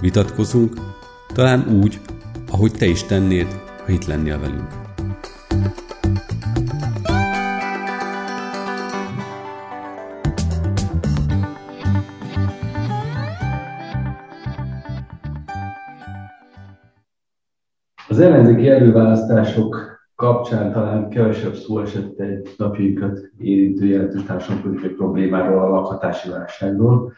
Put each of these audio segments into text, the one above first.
vitatkozunk, talán úgy, ahogy te is tennéd, ha itt lennél velünk. Az ellenzéki előválasztások kapcsán talán kevesebb szó esett egy napjainkat érintő jelentős társadalmi problémáról, a lakhatási válságról.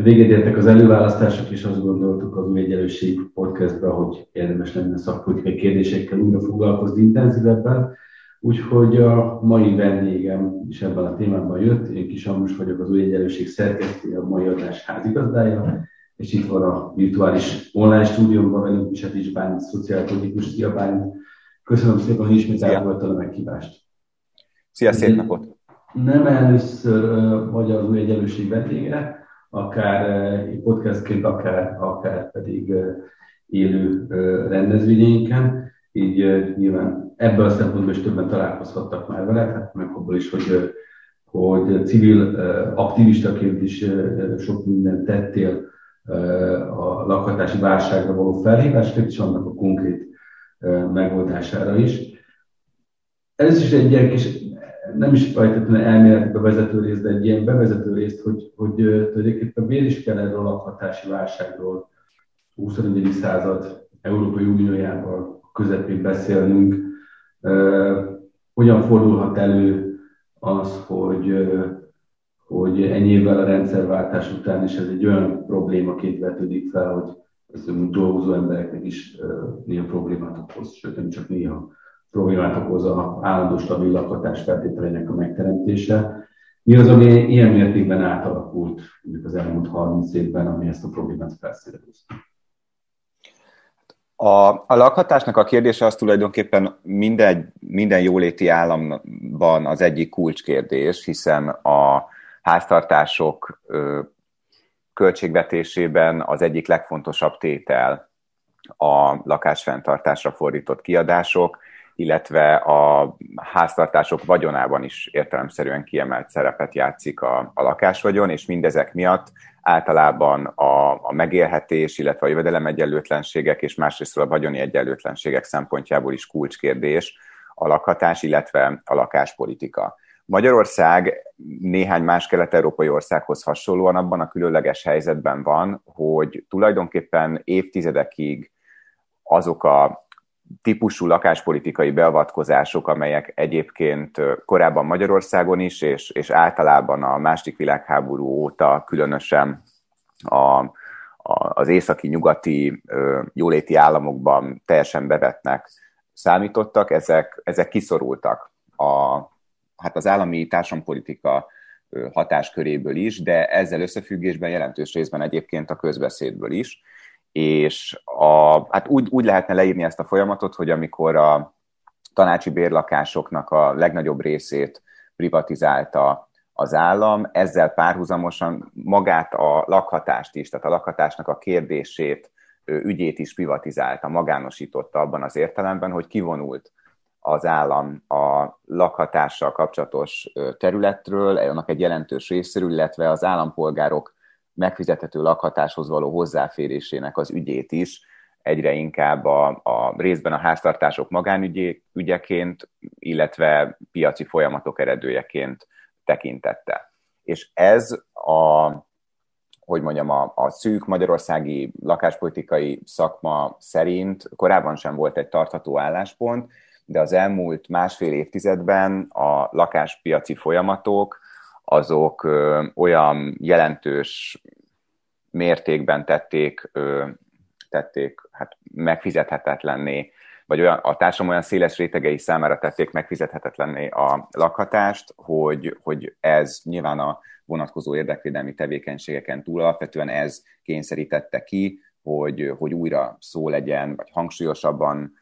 De véget értek az előválasztások, és azt gondoltuk az új egyenlőség podcastben, hogy érdemes lenne szakpolitikai kérdésekkel újra foglalkozni intenzívebben. Úgyhogy a mai vendégem is ebben a témában jött. Én Kis Ambrus vagyok, az új egyenlőség szerkesztője, a mai adás házigazdája, és itt van a virtuális online stúdióban velünk is Bánc, szociálpolitikus. Szia Bánc! Köszönöm szépen, hogy ismét elfogadtad a meghívást. Szia, szép napot! Nem először vagy az új egyenlőség vendége, akár podcastként, akár, akár pedig élő rendezvényeinken. Így nyilván ebből a szempontból is többen találkozhattak már vele, hát meg abból is, hogy, hogy civil aktivistaként is sok mindent tettél a lakhatási válságra való felhívásként, és annak a konkrét megoldására is. Ez is egy ilyen kis, nem is feltétlenül elméleti bevezető rész, de egy ilyen bevezető részt, hogy, hogy tulajdonképpen miért is kell erről a lakhatási válságról 21. század Európai Uniójában közepén beszélnünk. Hogyan fordulhat elő az, hogy, hogy ennyi évvel a rendszerváltás után is ez egy olyan problémaként vetődik fel, hogy ez dolgozó embereknek is néha problémát okoz, sőt nem csak néha problémát okoz a állandó stabil lakhatás feltételeinek a megteremtése. Mi az, ami ilyen mértékben átalakult mondjuk az elmúlt 30 évben, ami ezt a problémát felszínezte? A, a lakhatásnak a kérdése az tulajdonképpen minden, minden jóléti államban az egyik kulcskérdés, hiszen a háztartások költségvetésében az egyik legfontosabb tétel a lakásfenntartásra fordított kiadások, illetve a háztartások vagyonában is értelemszerűen kiemelt szerepet játszik a, a lakásvagyon, és mindezek miatt általában a, a megélhetés, illetve a jövedelem egyenlőtlenségek és másrészt a vagyoni egyenlőtlenségek szempontjából is kulcskérdés a lakhatás, illetve a lakáspolitika. Magyarország néhány más kelet-európai országhoz hasonlóan abban a különleges helyzetben van, hogy tulajdonképpen évtizedekig azok a típusú lakáspolitikai beavatkozások, amelyek egyébként korábban Magyarországon is, és, és általában a második világháború óta különösen a, a, az északi-nyugati jóléti államokban teljesen bevetnek számítottak, ezek, ezek kiszorultak a, hát az állami társadalompolitika hatásköréből is, de ezzel összefüggésben jelentős részben egyébként a közbeszédből is. És a, hát úgy, úgy lehetne leírni ezt a folyamatot, hogy amikor a tanácsi bérlakásoknak a legnagyobb részét privatizálta az állam, ezzel párhuzamosan magát a lakhatást is, tehát a lakhatásnak a kérdését, ügyét is privatizálta, magánosította abban az értelemben, hogy kivonult az állam a lakhatással kapcsolatos területről, annak egy jelentős részéről, illetve az állampolgárok megfizethető lakhatáshoz való hozzáférésének az ügyét is egyre inkább a, a részben a háztartások magánügyeként, illetve piaci folyamatok eredőjeként tekintette. És ez a, hogy mondjam, a, a szűk magyarországi lakáspolitikai szakma szerint korábban sem volt egy tartható álláspont, de az elmúlt másfél évtizedben a lakáspiaci folyamatok azok olyan jelentős mértékben tették, tették hát megfizethetetlenné, vagy olyan, a társadalom olyan széles rétegei számára tették megfizethetetlenné a lakhatást, hogy, hogy ez nyilván a vonatkozó érdekvédelmi tevékenységeken túl alapvetően ez kényszerítette ki hogy, hogy újra szó legyen, vagy hangsúlyosabban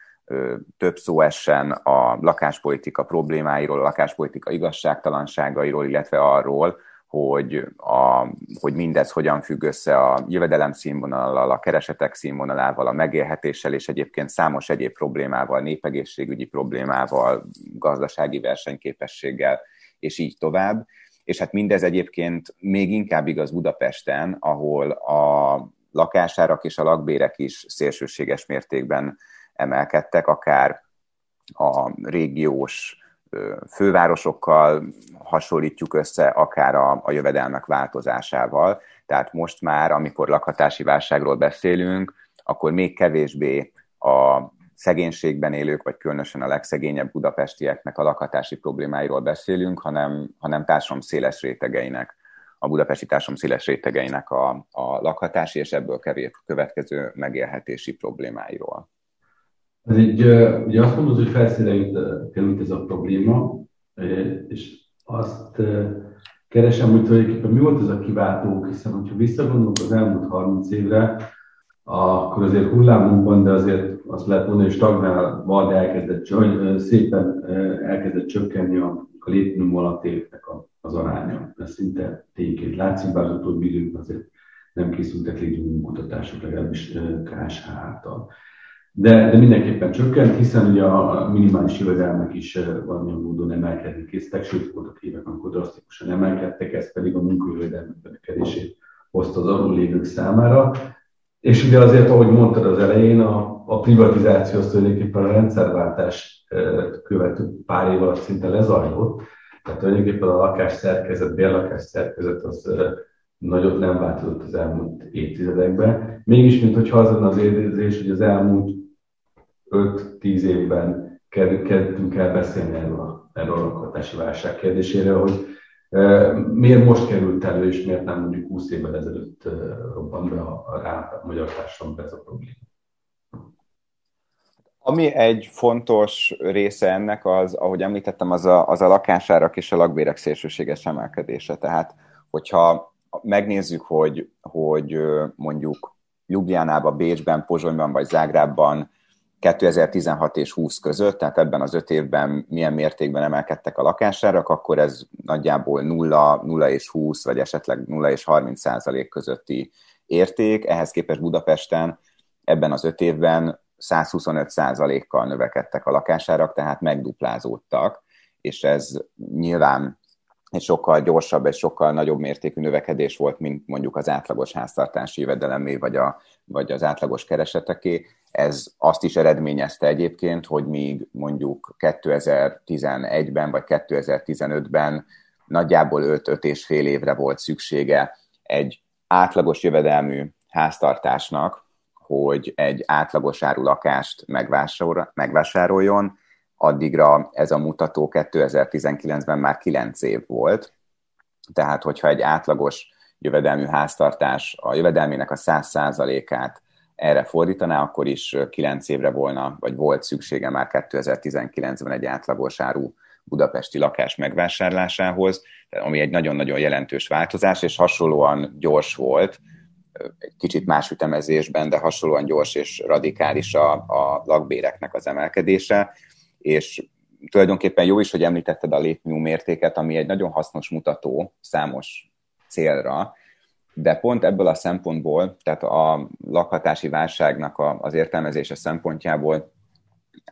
több szó essen a lakáspolitika problémáiról, a lakáspolitika igazságtalanságairól, illetve arról, hogy, a, hogy mindez hogyan függ össze a jövedelem színvonalal, a keresetek színvonalával, a megélhetéssel, és egyébként számos egyéb problémával, népegészségügyi problémával, gazdasági versenyképességgel, és így tovább. És hát mindez egyébként még inkább igaz Budapesten, ahol a lakásárak és a lakbérek is szélsőséges mértékben emelkedtek, akár a régiós fővárosokkal hasonlítjuk össze, akár a, a jövedelmek változásával. Tehát most már, amikor lakhatási válságról beszélünk, akkor még kevésbé a szegénységben élők, vagy különösen a legszegényebb budapestieknek a lakhatási problémáiról beszélünk, hanem, hanem társadalom széles rétegeinek, a budapesti társadalom széles rétegeinek a, a lakhatási és ebből következő megélhetési problémáiról. Ez így, ugye azt mondod, hogy felszínre került ez a probléma, és azt keresem, hogy tulajdonképpen mi volt ez a kiváltó, hiszen hogyha visszagondolunk az elmúlt 30 évre, akkor azért hullámunkban, de azért azt lehet mondani, hogy stagnálva, de elkezdett, szépen elkezdett csökkenni a, a létminimum alatt évnek az aránya. Ez szinte tényként látszik, bár az utóbbi időben azért nem készültek létminimum kutatások, legalábbis KSH által. De, de mindenképpen csökkent, hiszen ugye a minimális jövedelmek is valamilyen módon emelkedni késztek, sőt voltak évek, amikor drasztikusan emelkedtek, ez pedig a munkajövedelmek növekedését hozta az alul lévők számára. És ugye azért, ahogy mondtad az elején, a, a privatizáció az tulajdonképpen a rendszerváltás követő pár év alatt szinte lezajlott. Tehát tulajdonképpen a lakás szerkezet, bérlakás szerkezet az nagyot nem változott az elmúlt évtizedekben. Mégis, mintha az lenne az érzés, hogy az elmúlt 5-10 évben kezdtünk el beszélni erről a, erről a lakhatási válság kérdéséről, hogy miért most került elő, és miért nem mondjuk 20 évvel ezelőtt robbant be a, rá a magyar társadalomba ez a probléma. Ami egy fontos része ennek az, ahogy említettem, az a, az a lakásárak és a lakbérek szélsőséges emelkedése. Tehát, hogyha megnézzük, hogy, hogy mondjuk Ljubljánában, Bécsben, Pozsonyban vagy Zágrában 2016 és 20 között, tehát ebben az öt évben milyen mértékben emelkedtek a lakásárak, akkor ez nagyjából 0, 0 és 20, vagy esetleg 0 és 30 százalék közötti érték. Ehhez képest Budapesten ebben az öt évben 125 százalékkal növekedtek a lakásárak, tehát megduplázódtak, és ez nyilván egy sokkal gyorsabb, egy sokkal nagyobb mértékű növekedés volt, mint mondjuk az átlagos háztartási jövedelemé, vagy, a, vagy az átlagos kereseteké. Ez azt is eredményezte egyébként, hogy míg mondjuk 2011-ben vagy 2015-ben nagyjából 5-5 és fél évre volt szüksége egy átlagos jövedelmű háztartásnak, hogy egy átlagos áru lakást megvásároljon, addigra ez a mutató 2019-ben már 9 év volt, tehát hogyha egy átlagos jövedelmű háztartás a jövedelmének a 100%-át erre fordítaná, akkor is 9 évre volna, vagy volt szüksége már 2019-ben egy átlagos áru budapesti lakás megvásárlásához, ami egy nagyon-nagyon jelentős változás, és hasonlóan gyors volt, egy kicsit más ütemezésben, de hasonlóan gyors és radikális a, a lakbéreknek az emelkedése és tulajdonképpen jó is, hogy említetted a létminimum értéket, ami egy nagyon hasznos mutató számos célra, de pont ebből a szempontból, tehát a lakhatási válságnak az értelmezése szempontjából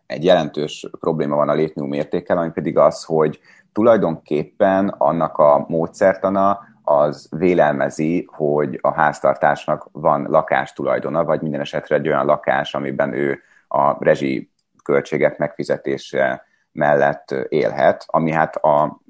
egy jelentős probléma van a létminimum értékkel, ami pedig az, hogy tulajdonképpen annak a módszertana az vélelmezi, hogy a háztartásnak van lakástulajdona, vagy minden esetre egy olyan lakás, amiben ő a rezsi költségek megfizetése mellett élhet, ami hát a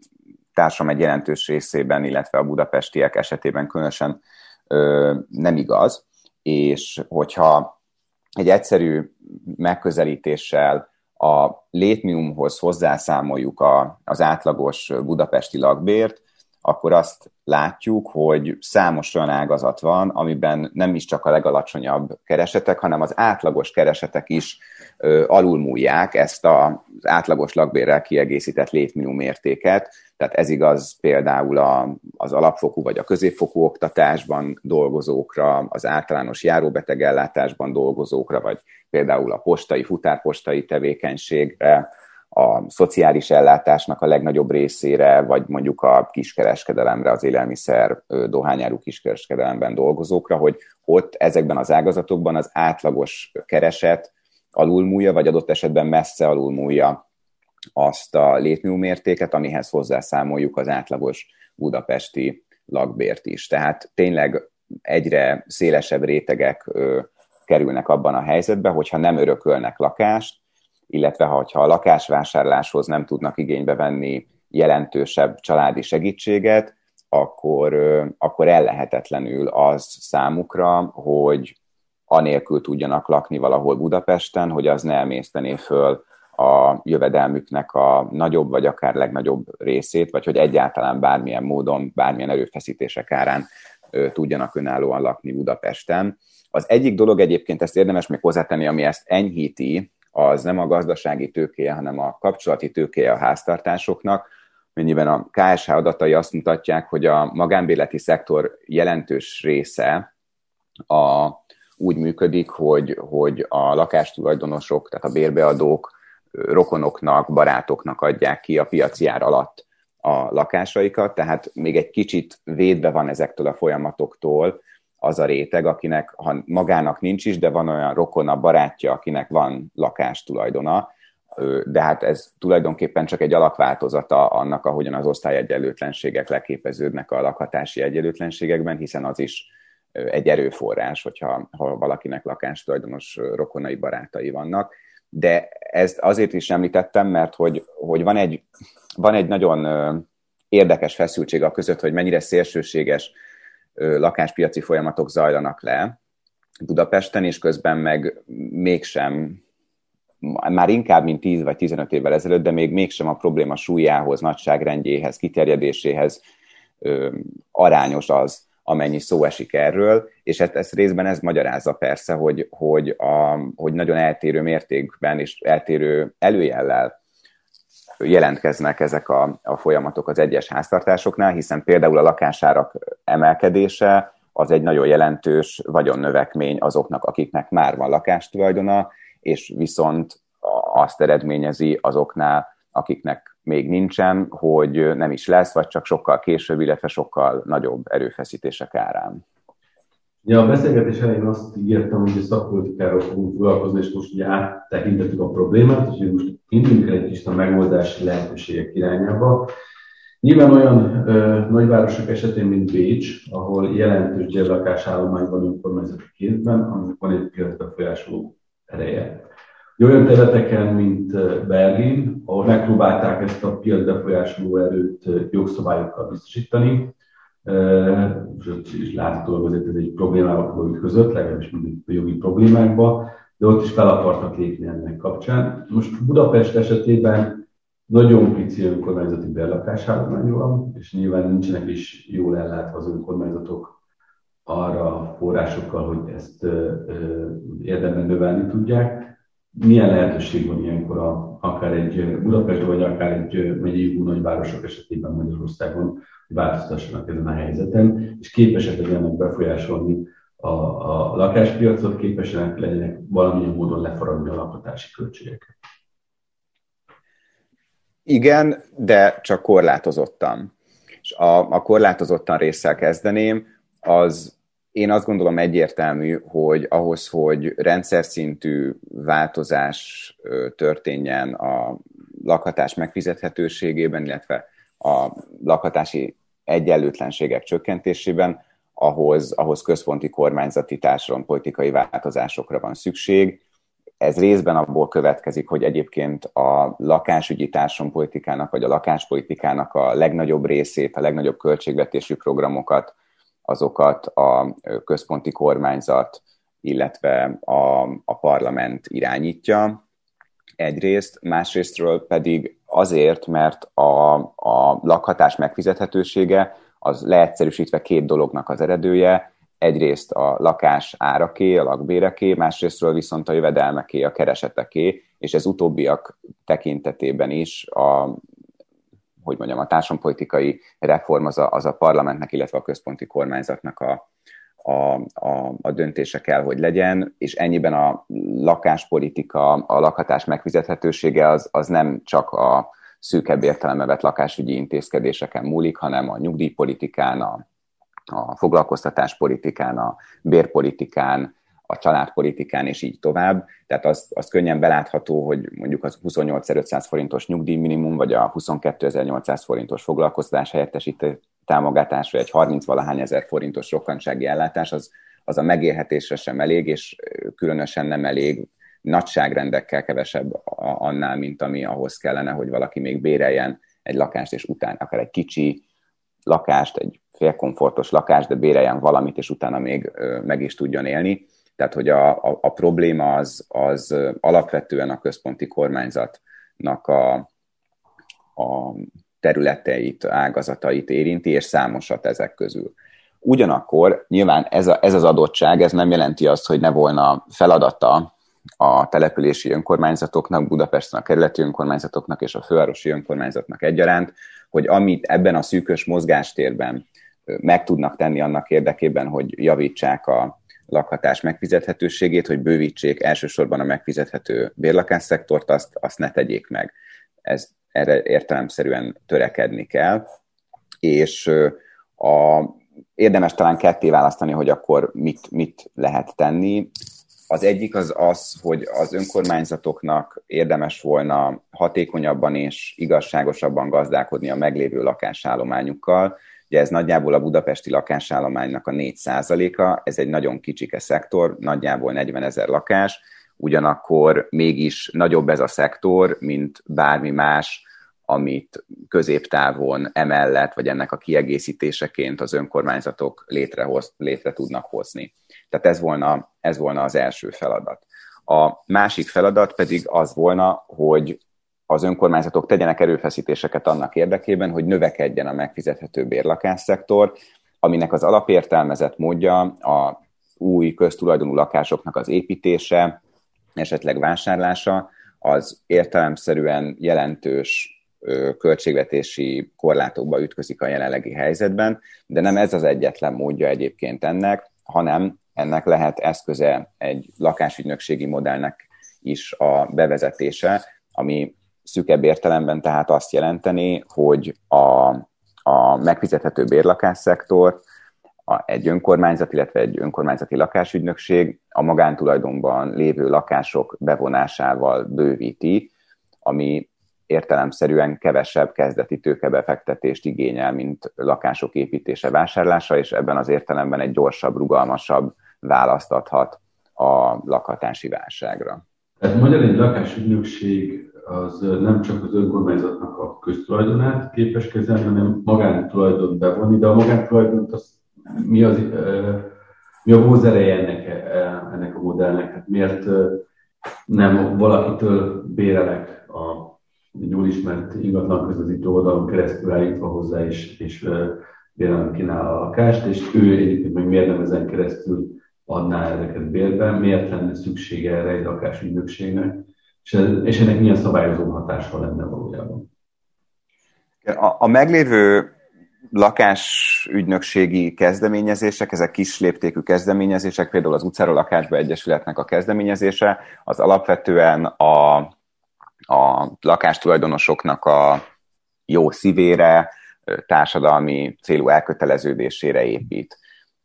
társam egy jelentős részében, illetve a budapestiek esetében különösen ö, nem igaz, és hogyha egy egyszerű megközelítéssel a létminimumhoz hozzászámoljuk a, az átlagos budapesti lakbért, akkor azt látjuk, hogy számos olyan ágazat van, amiben nem is csak a legalacsonyabb keresetek, hanem az átlagos keresetek is ö, alulmúlják ezt az átlagos lakbérrel kiegészített létminimum értéket. Tehát ez igaz például a, az alapfokú vagy a középfokú oktatásban dolgozókra, az általános járóbetegellátásban dolgozókra, vagy például a postai, futárpostai tevékenységre, a szociális ellátásnak a legnagyobb részére, vagy mondjuk a kiskereskedelemre, az élelmiszer, dohányárú kiskereskedelemben dolgozókra, hogy ott ezekben az ágazatokban az átlagos kereset alulmúlja, vagy adott esetben messze alulmúlja azt a létműmértéket, amihez hozzászámoljuk az átlagos budapesti lakbért is. Tehát tényleg egyre szélesebb rétegek kerülnek abban a helyzetbe, hogyha nem örökölnek lakást, illetve ha a lakásvásárláshoz nem tudnak igénybe venni jelentősebb családi segítséget, akkor, akkor ellehetetlenül az számukra, hogy anélkül tudjanak lakni valahol Budapesten, hogy az ne emésztené föl a jövedelmüknek a nagyobb vagy akár legnagyobb részét, vagy hogy egyáltalán bármilyen módon, bármilyen erőfeszítések árán tudjanak önállóan lakni Budapesten. Az egyik dolog egyébként, ezt érdemes még hozzátenni, ami ezt enyhíti, az nem a gazdasági tőkéje, hanem a kapcsolati tőkéje a háztartásoknak, mennyiben a KSH adatai azt mutatják, hogy a magánbéleti szektor jelentős része a, úgy működik, hogy, hogy a lakástulajdonosok, tehát a bérbeadók rokonoknak, barátoknak adják ki a piaci ár alatt a lakásaikat, tehát még egy kicsit védve van ezektől a folyamatoktól, az a réteg, akinek ha magának nincs is, de van olyan rokona, barátja, akinek van lakástulajdona, de hát ez tulajdonképpen csak egy alakváltozata annak, ahogyan az osztályegyenlőtlenségek leképeződnek a lakhatási egyenlőtlenségekben, hiszen az is egy erőforrás, hogyha ha valakinek lakástulajdonos rokonai barátai vannak. De ezt azért is említettem, mert hogy, hogy van, egy, van egy nagyon érdekes feszültség a között, hogy mennyire szélsőséges lakáspiaci folyamatok zajlanak le Budapesten, és közben meg mégsem, már inkább, mint 10 vagy 15 évvel ezelőtt, de még mégsem a probléma súlyához, nagyságrendjéhez, kiterjedéséhez ö, arányos az, amennyi szó esik erről, és ezt, ezt részben ez magyarázza persze, hogy, hogy, a, hogy nagyon eltérő mértékben és eltérő előjellel jelentkeznek ezek a, a folyamatok az egyes háztartásoknál, hiszen például a lakásárak emelkedése az egy nagyon jelentős vagyonnövekmény azoknak, akiknek már van lakástulajdona, és viszont azt eredményezi azoknál, akiknek még nincsen, hogy nem is lesz, vagy csak sokkal később, illetve sokkal nagyobb erőfeszítések árán. Ja, a beszélgetés elején azt ígértem, hogy a szakpolitikáról fogunk foglalkozni, és most ugye áttekintettük a problémát, és most induljunk el egy kis a megoldási lehetőségek irányába. Nyilván olyan ö, nagyvárosok esetén, mint Bécs, ahol jelentős gyerlakásállomány van önkormányzati kézben, aminek van egy piacbefolyásoló ereje. Olyan területeken, mint Berlin, ahol megpróbálták ezt a piacbefolyásoló erőt jogszabályokkal biztosítani, és láthatólag azért ez egy problémába ütközött, legalábbis mindig a jogi problémákba, de ott is fel akartak lépni ennek kapcsán. Most Budapest esetében nagyon pici önkormányzati berlakásállomány van, és nyilván nincsenek is jól ellátva az önkormányzatok arra forrásokkal, hogy ezt érdemben növelni tudják. Milyen lehetőség van ilyenkor a, akár egy Budapest, vagy akár egy megyei nagyvárosok esetében Magyarországon, hogy változtassanak ezen a helyzeten, és képesek legyenek befolyásolni a, a lakáspiacot, képesek legyenek valamilyen módon lefaragni a lakhatási költségeket. Igen, de csak korlátozottan. És a, a korlátozottan résszel kezdeném, az én azt gondolom egyértelmű, hogy ahhoz, hogy rendszer szintű változás történjen a lakhatás megfizethetőségében, illetve a lakhatási egyenlőtlenségek csökkentésében, ahhoz, ahhoz központi kormányzati társadalompolitikai változásokra van szükség. Ez részben abból következik, hogy egyébként a lakásügyi társadalompolitikának vagy a lakáspolitikának a legnagyobb részét, a legnagyobb költségvetésű programokat, azokat a központi kormányzat, illetve a, a parlament irányítja egyrészt, másrésztről pedig azért, mert a, a lakhatás megfizethetősége az leegyszerűsítve két dolognak az eredője, egyrészt a lakás áraké, a lakbéreké, másrésztről viszont a jövedelmeké, a kereseteké, és ez utóbbiak tekintetében is a, hogy mondjam, a társadalompolitikai reform az a, az a parlamentnek, illetve a központi kormányzatnak a, a, a, a döntése kell, hogy legyen, és ennyiben a lakáspolitika, a lakhatás megfizethetősége az, az nem csak a szűkebb értelembe vett lakásügyi intézkedéseken múlik, hanem a nyugdíjpolitikán, a, a foglalkoztatáspolitikán, a bérpolitikán, a családpolitikán, és így tovább. Tehát az, az könnyen belátható, hogy mondjuk az 28.500 forintos nyugdíjminimum, vagy a 22.800 forintos foglalkoztatás helyettesítő támogatás, vagy egy 30-valahány ezer forintos rokkantsági ellátás, az, az a megélhetésre sem elég, és különösen nem elég nagyságrendekkel kevesebb annál, mint ami ahhoz kellene, hogy valaki még béreljen egy lakást, és utána akár egy kicsi lakást, egy félkomfortos lakást, de béreljen valamit, és utána még meg is tudjon élni. Tehát, hogy a, a, a probléma az, az alapvetően a központi kormányzatnak a, a területeit, ágazatait érinti, és számosat ezek közül. Ugyanakkor nyilván ez, a, ez az adottság, ez nem jelenti azt, hogy ne volna feladata a települési önkormányzatoknak, Budapesten a kerületi önkormányzatoknak és a fővárosi önkormányzatnak egyaránt, hogy amit ebben a szűkös mozgástérben meg tudnak tenni annak érdekében, hogy javítsák a lakhatás megfizethetőségét, hogy bővítsék elsősorban a megfizethető bérlakásszektort, azt, azt ne tegyék meg. Ez, erre értelemszerűen törekedni kell, és a, érdemes talán ketté választani, hogy akkor mit, mit lehet tenni. Az egyik az az, hogy az önkormányzatoknak érdemes volna hatékonyabban és igazságosabban gazdálkodni a meglévő lakásállományukkal. Ugye ez nagyjából a budapesti lakásállománynak a 4%-a, ez egy nagyon kicsike szektor, nagyjából 40 ezer lakás, ugyanakkor mégis nagyobb ez a szektor, mint bármi más, amit középtávon emellett, vagy ennek a kiegészítéseként az önkormányzatok létrehoz, létre tudnak hozni. Tehát ez volna, ez volna az első feladat. A másik feladat pedig az volna, hogy az önkormányzatok tegyenek erőfeszítéseket annak érdekében, hogy növekedjen a megfizethető bérlakásszektor, aminek az alapértelmezett módja a új köztulajdonú lakásoknak az építése, esetleg vásárlása, az értelemszerűen jelentős költségvetési korlátokba ütközik a jelenlegi helyzetben, de nem ez az egyetlen módja egyébként ennek, hanem ennek lehet eszköze egy lakásügynökségi modellnek is a bevezetése, ami szükebb értelemben tehát azt jelenteni, hogy a, a megfizethető bérlakásszektor a, egy önkormányzat, illetve egy önkormányzati lakásügynökség a magántulajdonban lévő lakások bevonásával bővíti, ami értelemszerűen kevesebb kezdeti tőkebefektetést igényel, mint lakások építése, vásárlása, és ebben az értelemben egy gyorsabb, rugalmasabb választ adhat a lakhatási válságra. Tehát magyar egy lakásügynökség az nem csak az önkormányzatnak a köztulajdonát képes kezelni, hanem magántulajdon bevonni, de a magántulajdont az mi, az, mi a húzereje ennek, ennek a modellnek? Hát miért nem valakitől bérelek a egy jól ismert ingatlan közvetítő oldalon keresztül állítva hozzá, és, és bérelem kínál a lakást, és ő egyébként meg miért nem ezen keresztül adná ezeket bérbe, miért lenne szüksége erre egy lakásügynökségnek, és, ez, és ennek milyen szabályozó hatása lenne valójában. A, a meglévő lakásügynökségi kezdeményezések, ezek kis léptékű kezdeményezések, például az utcáról lakásba egyesületnek a kezdeményezése, az alapvetően a, a lakástulajdonosoknak a jó szívére, társadalmi célú elköteleződésére épít.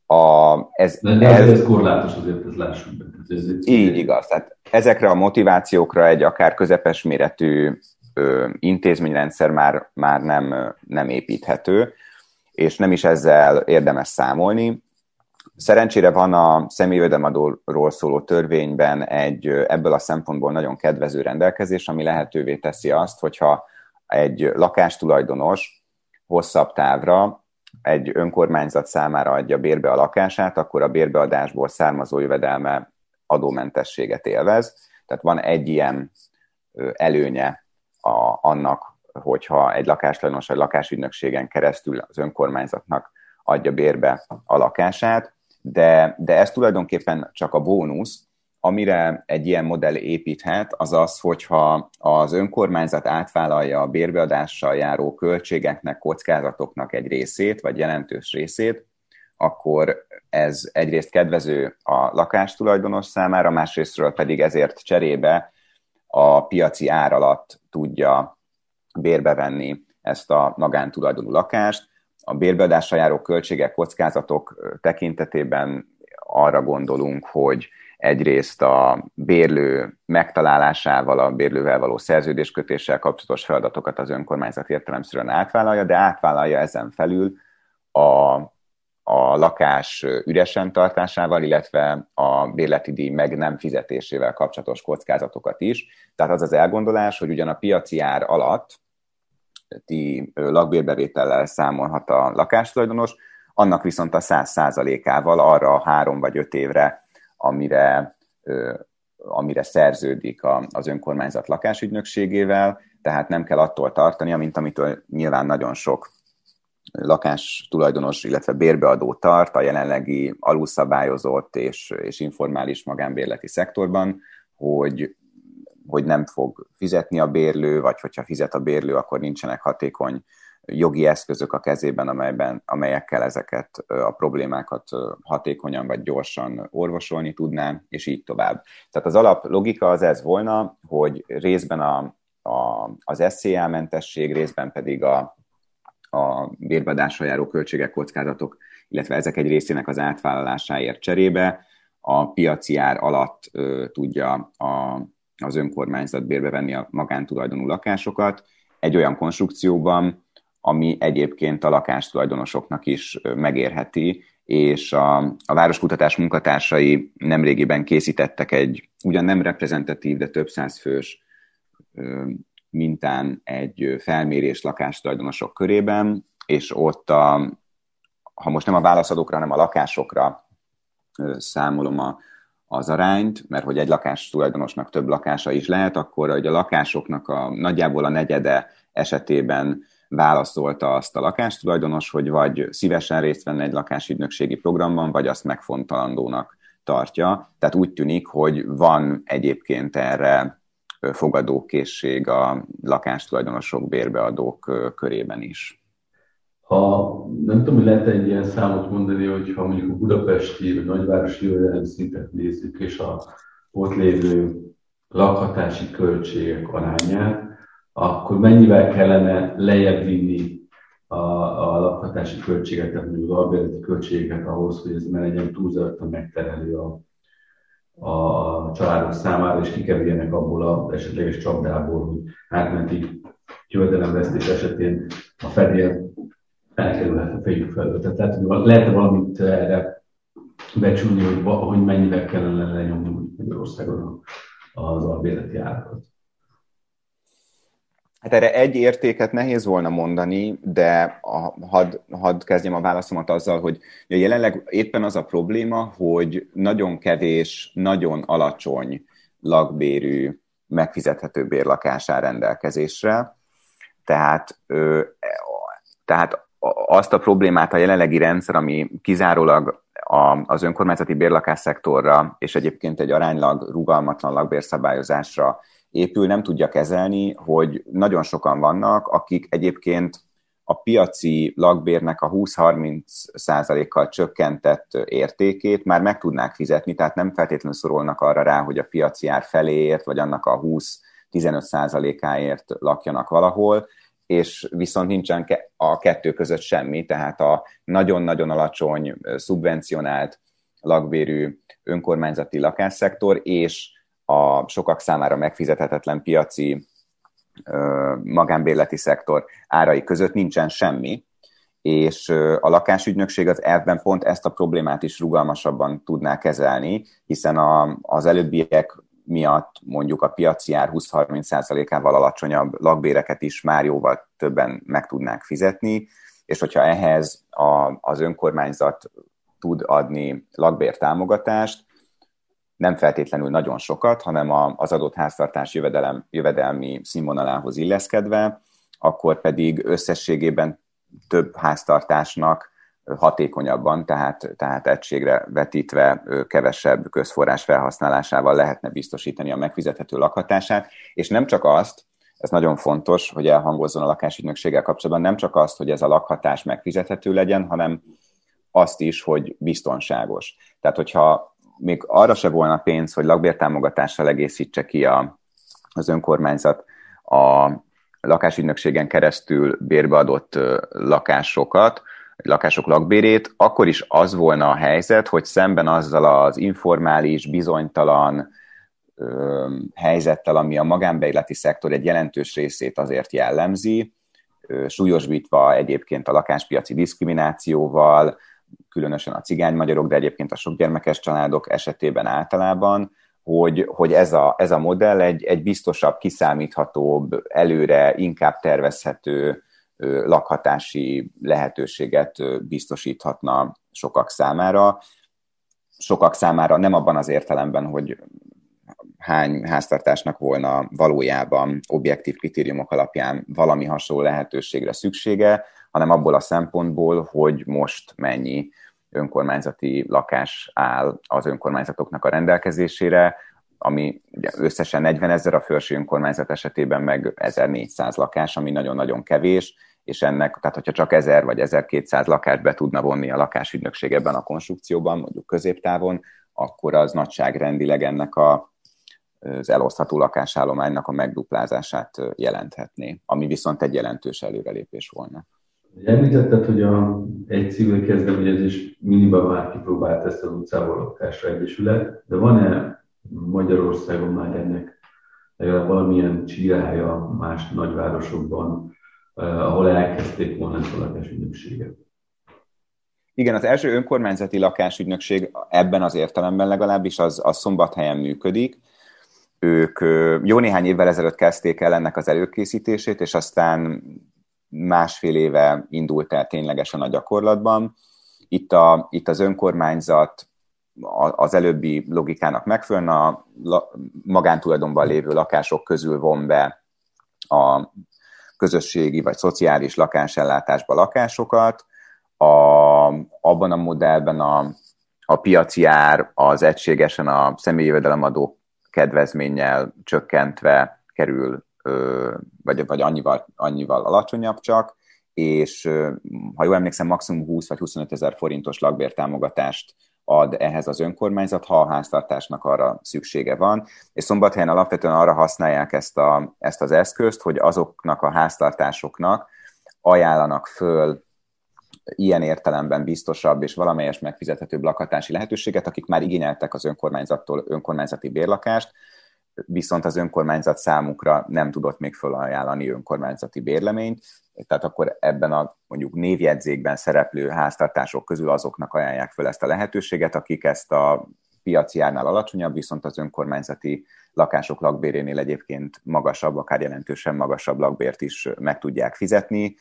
A, ez, De ez, ez korlátos azért, ez lássuk be. Ez, ez, így igaz. Tehát ezekre a motivációkra egy akár közepes méretű ö, intézményrendszer már, már nem, nem építhető, és nem is ezzel érdemes számolni. Szerencsére van a személyjövedelemadóról szóló törvényben egy ebből a szempontból nagyon kedvező rendelkezés, ami lehetővé teszi azt, hogyha egy lakástulajdonos hosszabb távra egy önkormányzat számára adja bérbe a lakását, akkor a bérbeadásból származó jövedelme adómentességet élvez. Tehát van egy ilyen előnye a, annak, hogyha egy lakástulajdonos egy lakásügynökségen keresztül az önkormányzatnak adja bérbe a lakását, de, de ez tulajdonképpen csak a bónusz, amire egy ilyen modell építhet, az az, hogyha az önkormányzat átvállalja a bérbeadással járó költségeknek, kockázatoknak egy részét, vagy jelentős részét, akkor ez egyrészt kedvező a lakástulajdonos számára, másrésztről pedig ezért cserébe a piaci ár alatt tudja bérbevenni ezt a magántulajdonú lakást. A bérbeadásra járó költségek, kockázatok tekintetében arra gondolunk, hogy egyrészt a bérlő megtalálásával, a bérlővel való szerződéskötéssel kapcsolatos feladatokat az önkormányzat értelemszerűen átvállalja, de átvállalja ezen felül a a lakás üresen tartásával, illetve a bérleti díj meg nem fizetésével kapcsolatos kockázatokat is. Tehát az az elgondolás, hogy ugyan a piaci ár alatt ti lakbérbevétellel számolhat a lakástulajdonos, annak viszont a száz százalékával arra a három vagy öt évre, amire, amire szerződik az önkormányzat lakásügynökségével, tehát nem kell attól tartani, mint amitől nyilván nagyon sok lakás tulajdonos, illetve bérbeadó tart a jelenlegi alulszabályozott és, és informális magánbérleti szektorban, hogy, hogy nem fog fizetni a bérlő, vagy hogyha fizet a bérlő, akkor nincsenek hatékony jogi eszközök a kezében, amelyben, amelyekkel ezeket a problémákat hatékonyan vagy gyorsan orvosolni tudná, és így tovább. Tehát az alap logika az ez volna, hogy részben a, a, az SCA mentesség, részben pedig a, a bérbadásra járó költségek, kockázatok, illetve ezek egy részének az átvállalásáért cserébe. A piaci ár alatt ö, tudja a, az önkormányzat bérbe venni a magántulajdonú lakásokat. Egy olyan konstrukcióban, ami egyébként a lakástulajdonosoknak is megérheti, és a, a városkutatás munkatársai nemrégiben készítettek egy ugyan nem reprezentatív, de több száz fős mintán egy felmérés lakástulajdonosok körében, és ott, a, ha most nem a válaszadókra, hanem a lakásokra számolom a, az arányt, mert hogy egy lakás tulajdonosnak több lakása is lehet, akkor hogy a lakásoknak a nagyjából a negyede esetében válaszolta azt a lakástulajdonos, hogy vagy szívesen részt venne egy lakásügynökségi programban, vagy azt megfontolandónak tartja. Tehát úgy tűnik, hogy van egyébként erre fogadókészség a lakástulajdonosok, bérbeadók körében is. Ha nem tudom, hogy lehet egy ilyen számot mondani, hogy ha mondjuk a budapesti vagy nagyvárosi jövedelem szintet nézzük, és a ott lévő lakhatási költségek arányát, akkor mennyivel kellene lejjebb vinni a, a lakhatási költséget, tehát mondjuk az albérleti költségeket ahhoz, hogy ez ne legyen túlzottan megterelő a, a családok számára, és kikerüljenek abból az esetleges csapdából, hogy átmenti jövedelemvesztés esetén a fedél elkerülhet a fejük felől. Tehát lehet valamit erre becsülni, hogy, hogy mennyivel kellene lenyomni Magyarországon az albérleti árakat. Hát erre egy értéket nehéz volna mondani, de a, hadd had kezdjem a válaszomat azzal, hogy jelenleg éppen az a probléma, hogy nagyon kevés, nagyon alacsony lakbérű, megfizethető bérlakás áll rendelkezésre. Tehát, ö, tehát azt a problémát a jelenlegi rendszer, ami kizárólag a, az önkormányzati bérlakásszektorra és egyébként egy aránylag rugalmatlan lakbérszabályozásra épül, nem tudja kezelni, hogy nagyon sokan vannak, akik egyébként a piaci lakbérnek a 20-30 százalékkal csökkentett értékét már meg tudnák fizetni, tehát nem feltétlenül szorulnak arra rá, hogy a piaci ár feléért, vagy annak a 20-15 százalékáért lakjanak valahol, és viszont nincsen a kettő között semmi, tehát a nagyon-nagyon alacsony, szubvencionált lakbérű önkormányzati lakásszektor, és a sokak számára megfizethetetlen piaci magánbérleti szektor árai között nincsen semmi, és a lakásügynökség az elvben pont ezt a problémát is rugalmasabban tudná kezelni, hiszen a, az előbbiek miatt mondjuk a piaci ár 20-30%-ával alacsonyabb lakbéreket is már jóval többen meg tudnák fizetni, és hogyha ehhez a, az önkormányzat tud adni lakbértámogatást, nem feltétlenül nagyon sokat, hanem az adott háztartás jövedelem, jövedelmi színvonalához illeszkedve, akkor pedig összességében több háztartásnak hatékonyabban, tehát, tehát egységre vetítve kevesebb közforrás felhasználásával lehetne biztosítani a megfizethető lakhatását, és nem csak azt, ez nagyon fontos, hogy elhangozzon a lakásügynökséggel kapcsolatban, nem csak azt, hogy ez a lakhatás megfizethető legyen, hanem azt is, hogy biztonságos. Tehát, hogyha még arra se volna pénz, hogy lakbértámogatással egészítse ki a, az önkormányzat a lakásügynökségen keresztül bérbeadott lakásokat, lakások lakbérét, akkor is az volna a helyzet, hogy szemben azzal az informális, bizonytalan ö, helyzettel, ami a magánbejleti szektor egy jelentős részét azért jellemzi, súlyosbítva egyébként a lakáspiaci diszkriminációval, különösen a cigány magyarok, de egyébként a sokgyermekes családok esetében általában, hogy, hogy ez, a, ez a modell egy, egy biztosabb, kiszámíthatóbb, előre inkább tervezhető lakhatási lehetőséget biztosíthatna sokak számára. Sokak számára nem abban az értelemben, hogy hány háztartásnak volna valójában objektív kritériumok alapján valami hasonló lehetőségre szüksége, hanem abból a szempontból, hogy most mennyi önkormányzati lakás áll az önkormányzatoknak a rendelkezésére, ami ugye összesen 40 ezer, a felső önkormányzat esetében meg 1400 lakás, ami nagyon-nagyon kevés, és ennek, tehát hogyha csak 1000 vagy 1200 lakást be tudna vonni a lakásügynökség ebben a konstrukcióban, mondjuk középtávon, akkor az nagyságrendileg ennek a, az elosztható lakásállománynak a megduplázását jelenthetné, ami viszont egy jelentős előrelépés volna. Említetted, hogy a, egy civil kezdeményezés minimum már kipróbált ezt az utcával lakásra egyesület, de van-e Magyarországon már ennek legalább valamilyen csirája más nagyvárosokban, ahol elkezdték volna ezt a lakásügynökséget? Igen, az első önkormányzati lakásügynökség ebben az értelemben legalábbis az, az szombathelyen működik. Ők jó néhány évvel ezelőtt kezdték el ennek az előkészítését, és aztán másfél éve indult el ténylegesen a gyakorlatban. Itt, a, itt az önkormányzat az előbbi logikának megfelelően a magántulajdonban lévő lakások közül von be a közösségi vagy szociális lakásellátásba lakásokat. A, abban a modellben a, a piaci ár az egységesen a személyi jövedelemadó kedvezménnyel csökkentve kerül vagy, vagy annyival, annyival alacsonyabb csak, és ha jól emlékszem, maximum 20 vagy 25 ezer forintos lakbértámogatást ad ehhez az önkormányzat, ha a háztartásnak arra szüksége van. És szombathelyen alapvetően arra használják ezt, a, ezt az eszközt, hogy azoknak a háztartásoknak ajánlanak föl ilyen értelemben biztosabb és valamelyes megfizethetőbb lakhatási lehetőséget, akik már igényeltek az önkormányzattól önkormányzati bérlakást, viszont az önkormányzat számukra nem tudott még felajánlani önkormányzati bérleményt, tehát akkor ebben a mondjuk névjegyzékben szereplő háztartások közül azoknak ajánlják fel ezt a lehetőséget, akik ezt a piaci árnál alacsonyabb, viszont az önkormányzati lakások lakbérénél egyébként magasabb, akár jelentősen magasabb lakbért is meg tudják fizetni.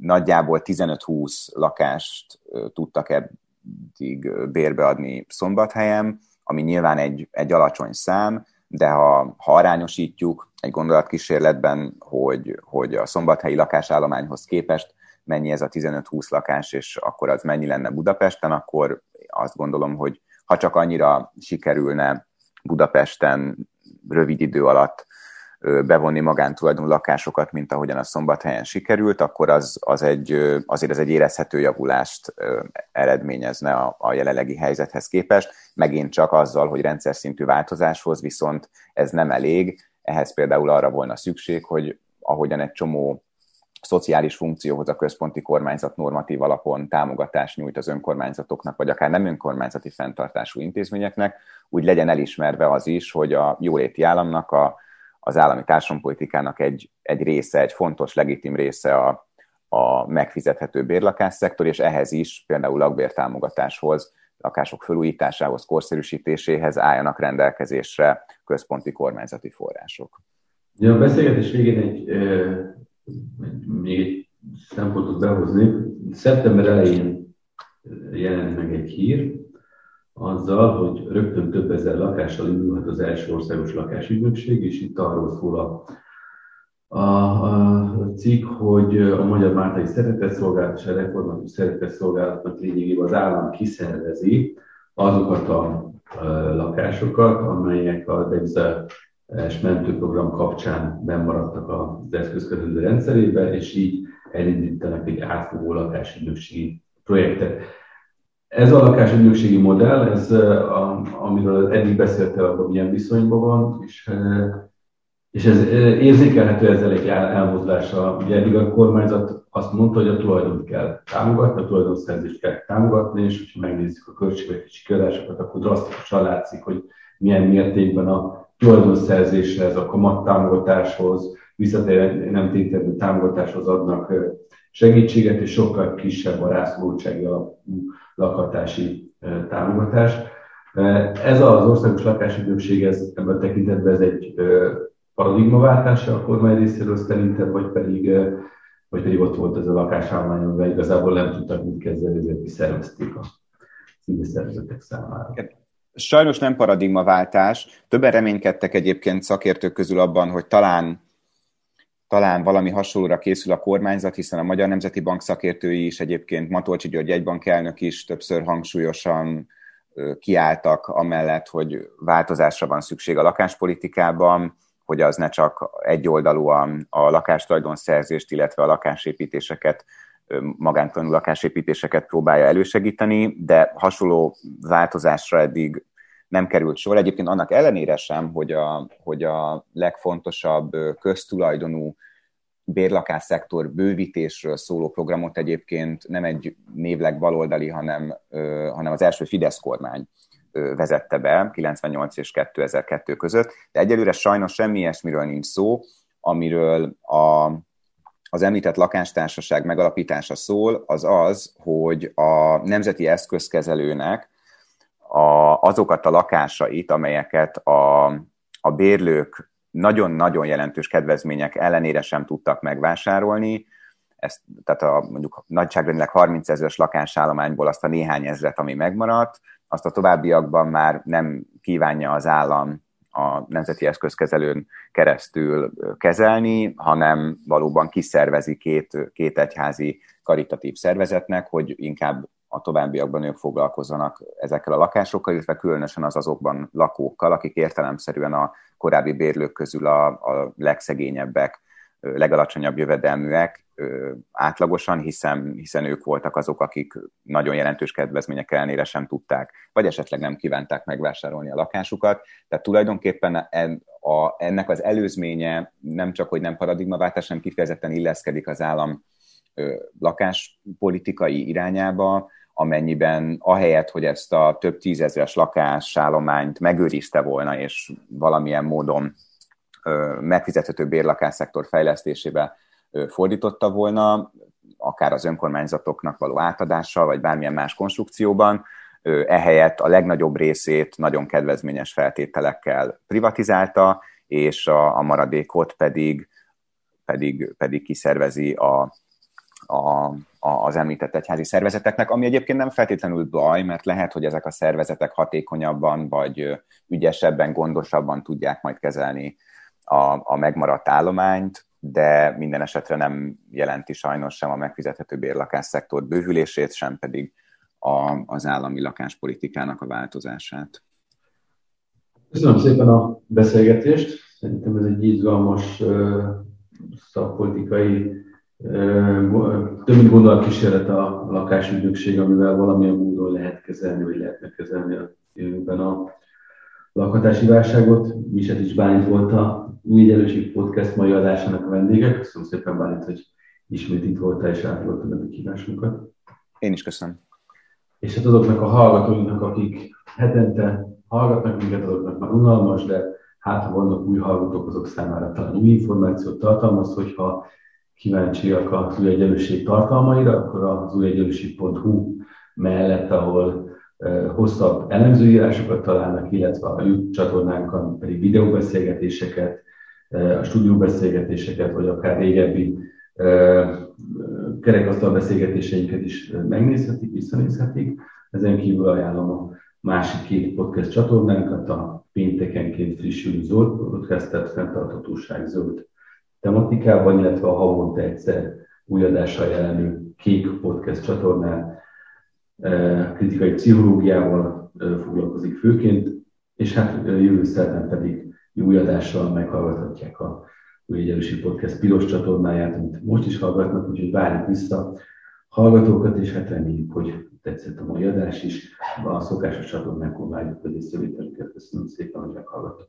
Nagyjából 15-20 lakást tudtak eddig bérbeadni szombathelyen, ami nyilván egy, egy alacsony szám, de ha, ha arányosítjuk egy gondolatkísérletben, hogy, hogy a szombathelyi lakásállományhoz képest mennyi ez a 15-20 lakás, és akkor az mennyi lenne Budapesten, akkor azt gondolom, hogy ha csak annyira sikerülne Budapesten rövid idő alatt bevonni magántulajdonú lakásokat, mint ahogyan a szombathelyen sikerült, akkor az, az egy, azért ez egy érezhető javulást eredményezne a, a jelenlegi helyzethez képest, megint csak azzal, hogy rendszer szintű változáshoz viszont ez nem elég, ehhez például arra volna szükség, hogy ahogyan egy csomó szociális funkcióhoz a központi kormányzat normatív alapon támogatást nyújt az önkormányzatoknak, vagy akár nem önkormányzati fenntartású intézményeknek, úgy legyen elismerve az is, hogy a jóléti államnak a az állami társadalompolitikának egy, egy része, egy fontos, legitim része a, a megfizethető bérlakásszektor, és ehhez is például lakbértámogatáshoz, lakások felújításához, korszerűsítéséhez álljanak rendelkezésre központi kormányzati források. Ja, a beszélgetés végén egy, még egy szempontot behozni. Szeptember elején jelent meg egy hír, azzal, hogy rögtön több ezer lakással indulhat az első országos lakásügynökség, és itt arról szól a, a, a cikk, hogy a Magyar Mártai Szeretetszolgálat és a Reformatív Szeretetszolgálatnak lényegében az állam kiszervezi azokat a lakásokat, amelyek a devizás mentőprogram kapcsán bemaradtak az eszközkezelő rendszerébe, és így elindítanak egy átfogó lakásügynökségi projektet. Ez a lakásügynökségi modell, ez, amiről eddig beszéltél, akkor milyen viszonyban van, és és ez érzékelhető ezzel egy elmozdulásra. Ugye eddig a kormányzat azt mondta, hogy a tulajdont kell támogatni, a tulajdonszerzést kell támogatni, és hogyha megnézzük a költségvetési kiadásokat, akkor drasztikusan látszik, hogy milyen mértékben a tulajdonszerzéshez, a kamat támogatáshoz, visszatérő nem tételő támogatáshoz adnak segítséget, és sokkal kisebb a rászorultsági alapú lakhatási támogatás. Ez az országos lakásügynökség, ez ebben a tekintetben ez egy paradigmaváltása a kormány részéről szerinted, vagy pedig, vagy pedig ott volt ez a lakásállomány, amivel igazából nem tudtak mit kezdeni, ezért kiszervezték a civil szervezetek számára. Sajnos nem paradigmaváltás. Többen reménykedtek egyébként szakértők közül abban, hogy talán talán valami hasonlóra készül a kormányzat, hiszen a Magyar Nemzeti Bank szakértői is egyébként Matolcsi György egybankelnök is többször hangsúlyosan kiálltak amellett, hogy változásra van szükség a lakáspolitikában, hogy az ne csak egyoldalúan a lakástulajdonszerzést, illetve a lakásépítéseket, magántanú lakásépítéseket próbálja elősegíteni, de hasonló változásra eddig nem került sor. Egyébként annak ellenére sem, hogy a, hogy a legfontosabb köztulajdonú bérlakásszektor bővítésről szóló programot egyébként nem egy névleg baloldali, hanem, hanem az első Fidesz kormány vezette be 98 és 2002 között, de egyelőre sajnos semmi ilyesmiről nincs szó, amiről a, az említett lakástársaság megalapítása szól, az az, hogy a nemzeti eszközkezelőnek a, azokat a lakásait, amelyeket a, a bérlők nagyon-nagyon jelentős kedvezmények ellenére sem tudtak megvásárolni, ezt, tehát a mondjuk nagyságrendileg 30 ezeres lakásállományból azt a néhány ezret, ami megmaradt, azt a továbbiakban már nem kívánja az állam a nemzeti eszközkezelőn keresztül kezelni, hanem valóban kiszervezi két, két egyházi karitatív szervezetnek, hogy inkább a továbbiakban ők foglalkozzanak ezekkel a lakásokkal, illetve különösen az azokban lakókkal, akik értelemszerűen a korábbi bérlők közül a, a legszegényebbek, legalacsonyabb jövedelműek átlagosan, hiszen, hiszen ők voltak azok, akik nagyon jelentős kedvezmények ellenére sem tudták, vagy esetleg nem kívánták megvásárolni a lakásukat. Tehát tulajdonképpen ennek az előzménye nem csak, hogy nem paradigmaváltás, hanem kifejezetten illeszkedik az állam lakáspolitikai irányába, amennyiben ahelyett, hogy ezt a több tízezres lakásállományt megőrizte volna, és valamilyen módon megfizethető bérlakásszektor fejlesztésébe fordította volna, akár az önkormányzatoknak való átadással, vagy bármilyen más konstrukcióban, ehelyett a legnagyobb részét nagyon kedvezményes feltételekkel privatizálta, és a, a maradékot pedig, pedig, pedig kiszervezi a, a, az említett egyházi szervezeteknek, ami egyébként nem feltétlenül baj, mert lehet, hogy ezek a szervezetek hatékonyabban vagy ügyesebben, gondosabban tudják majd kezelni a, a megmaradt állományt, de minden esetre nem jelenti sajnos sem a megfizethető bérlakásszektor bővülését, sem pedig a, az állami lakáspolitikának a változását. Köszönöm szépen a beszélgetést. Szerintem ez egy izgalmas szakpolitikai több mint gondolatkísérlet a lakásügynökség, amivel valamilyen módon lehet kezelni, vagy lehetne kezelni a jövőben a lakhatási válságot. Misetics Bálint volt a új egyenlőség podcast mai adásának a vendége. Köszönöm szépen Bálint, hogy ismét itt voltál és átadtad a kívásunkat. Én is köszönöm. És hát azoknak a hallgatóinknak, akik hetente hallgatnak minket, azoknak már unalmas, de hát ha vannak új hallgatók, azok számára talán új információt tartalmaz, hogyha kíváncsiak az új egyenlőség tartalmaira, akkor az újegyenlőség.hu mellett, ahol hosszabb elemzőírásokat találnak, illetve a YouTube csatornánkon pedig videóbeszélgetéseket, a stúdióbeszélgetéseket, vagy akár régebbi kerekasztal beszélgetéseinket is megnézhetik, visszanézhetik. Ezen kívül ajánlom a másik két podcast csatornánkat, a péntekenként frissülő zöld podcastet, fenntarthatóság zöld tematikában, illetve a havonta egyszer új adással jelenő Kék Podcast csatornán kritikai pszichológiával foglalkozik főként, és hát jövő szerdán pedig új adással meghallgathatják a új egyenlőség podcast piros csatornáját, amit most is hallgatnak, úgyhogy várjuk vissza hallgatókat, és hát reméljük, hogy tetszett a mai adás is. A szokásos csatornákon várjuk az észrevételüket. Köszönöm szépen, hogy meghallgattak.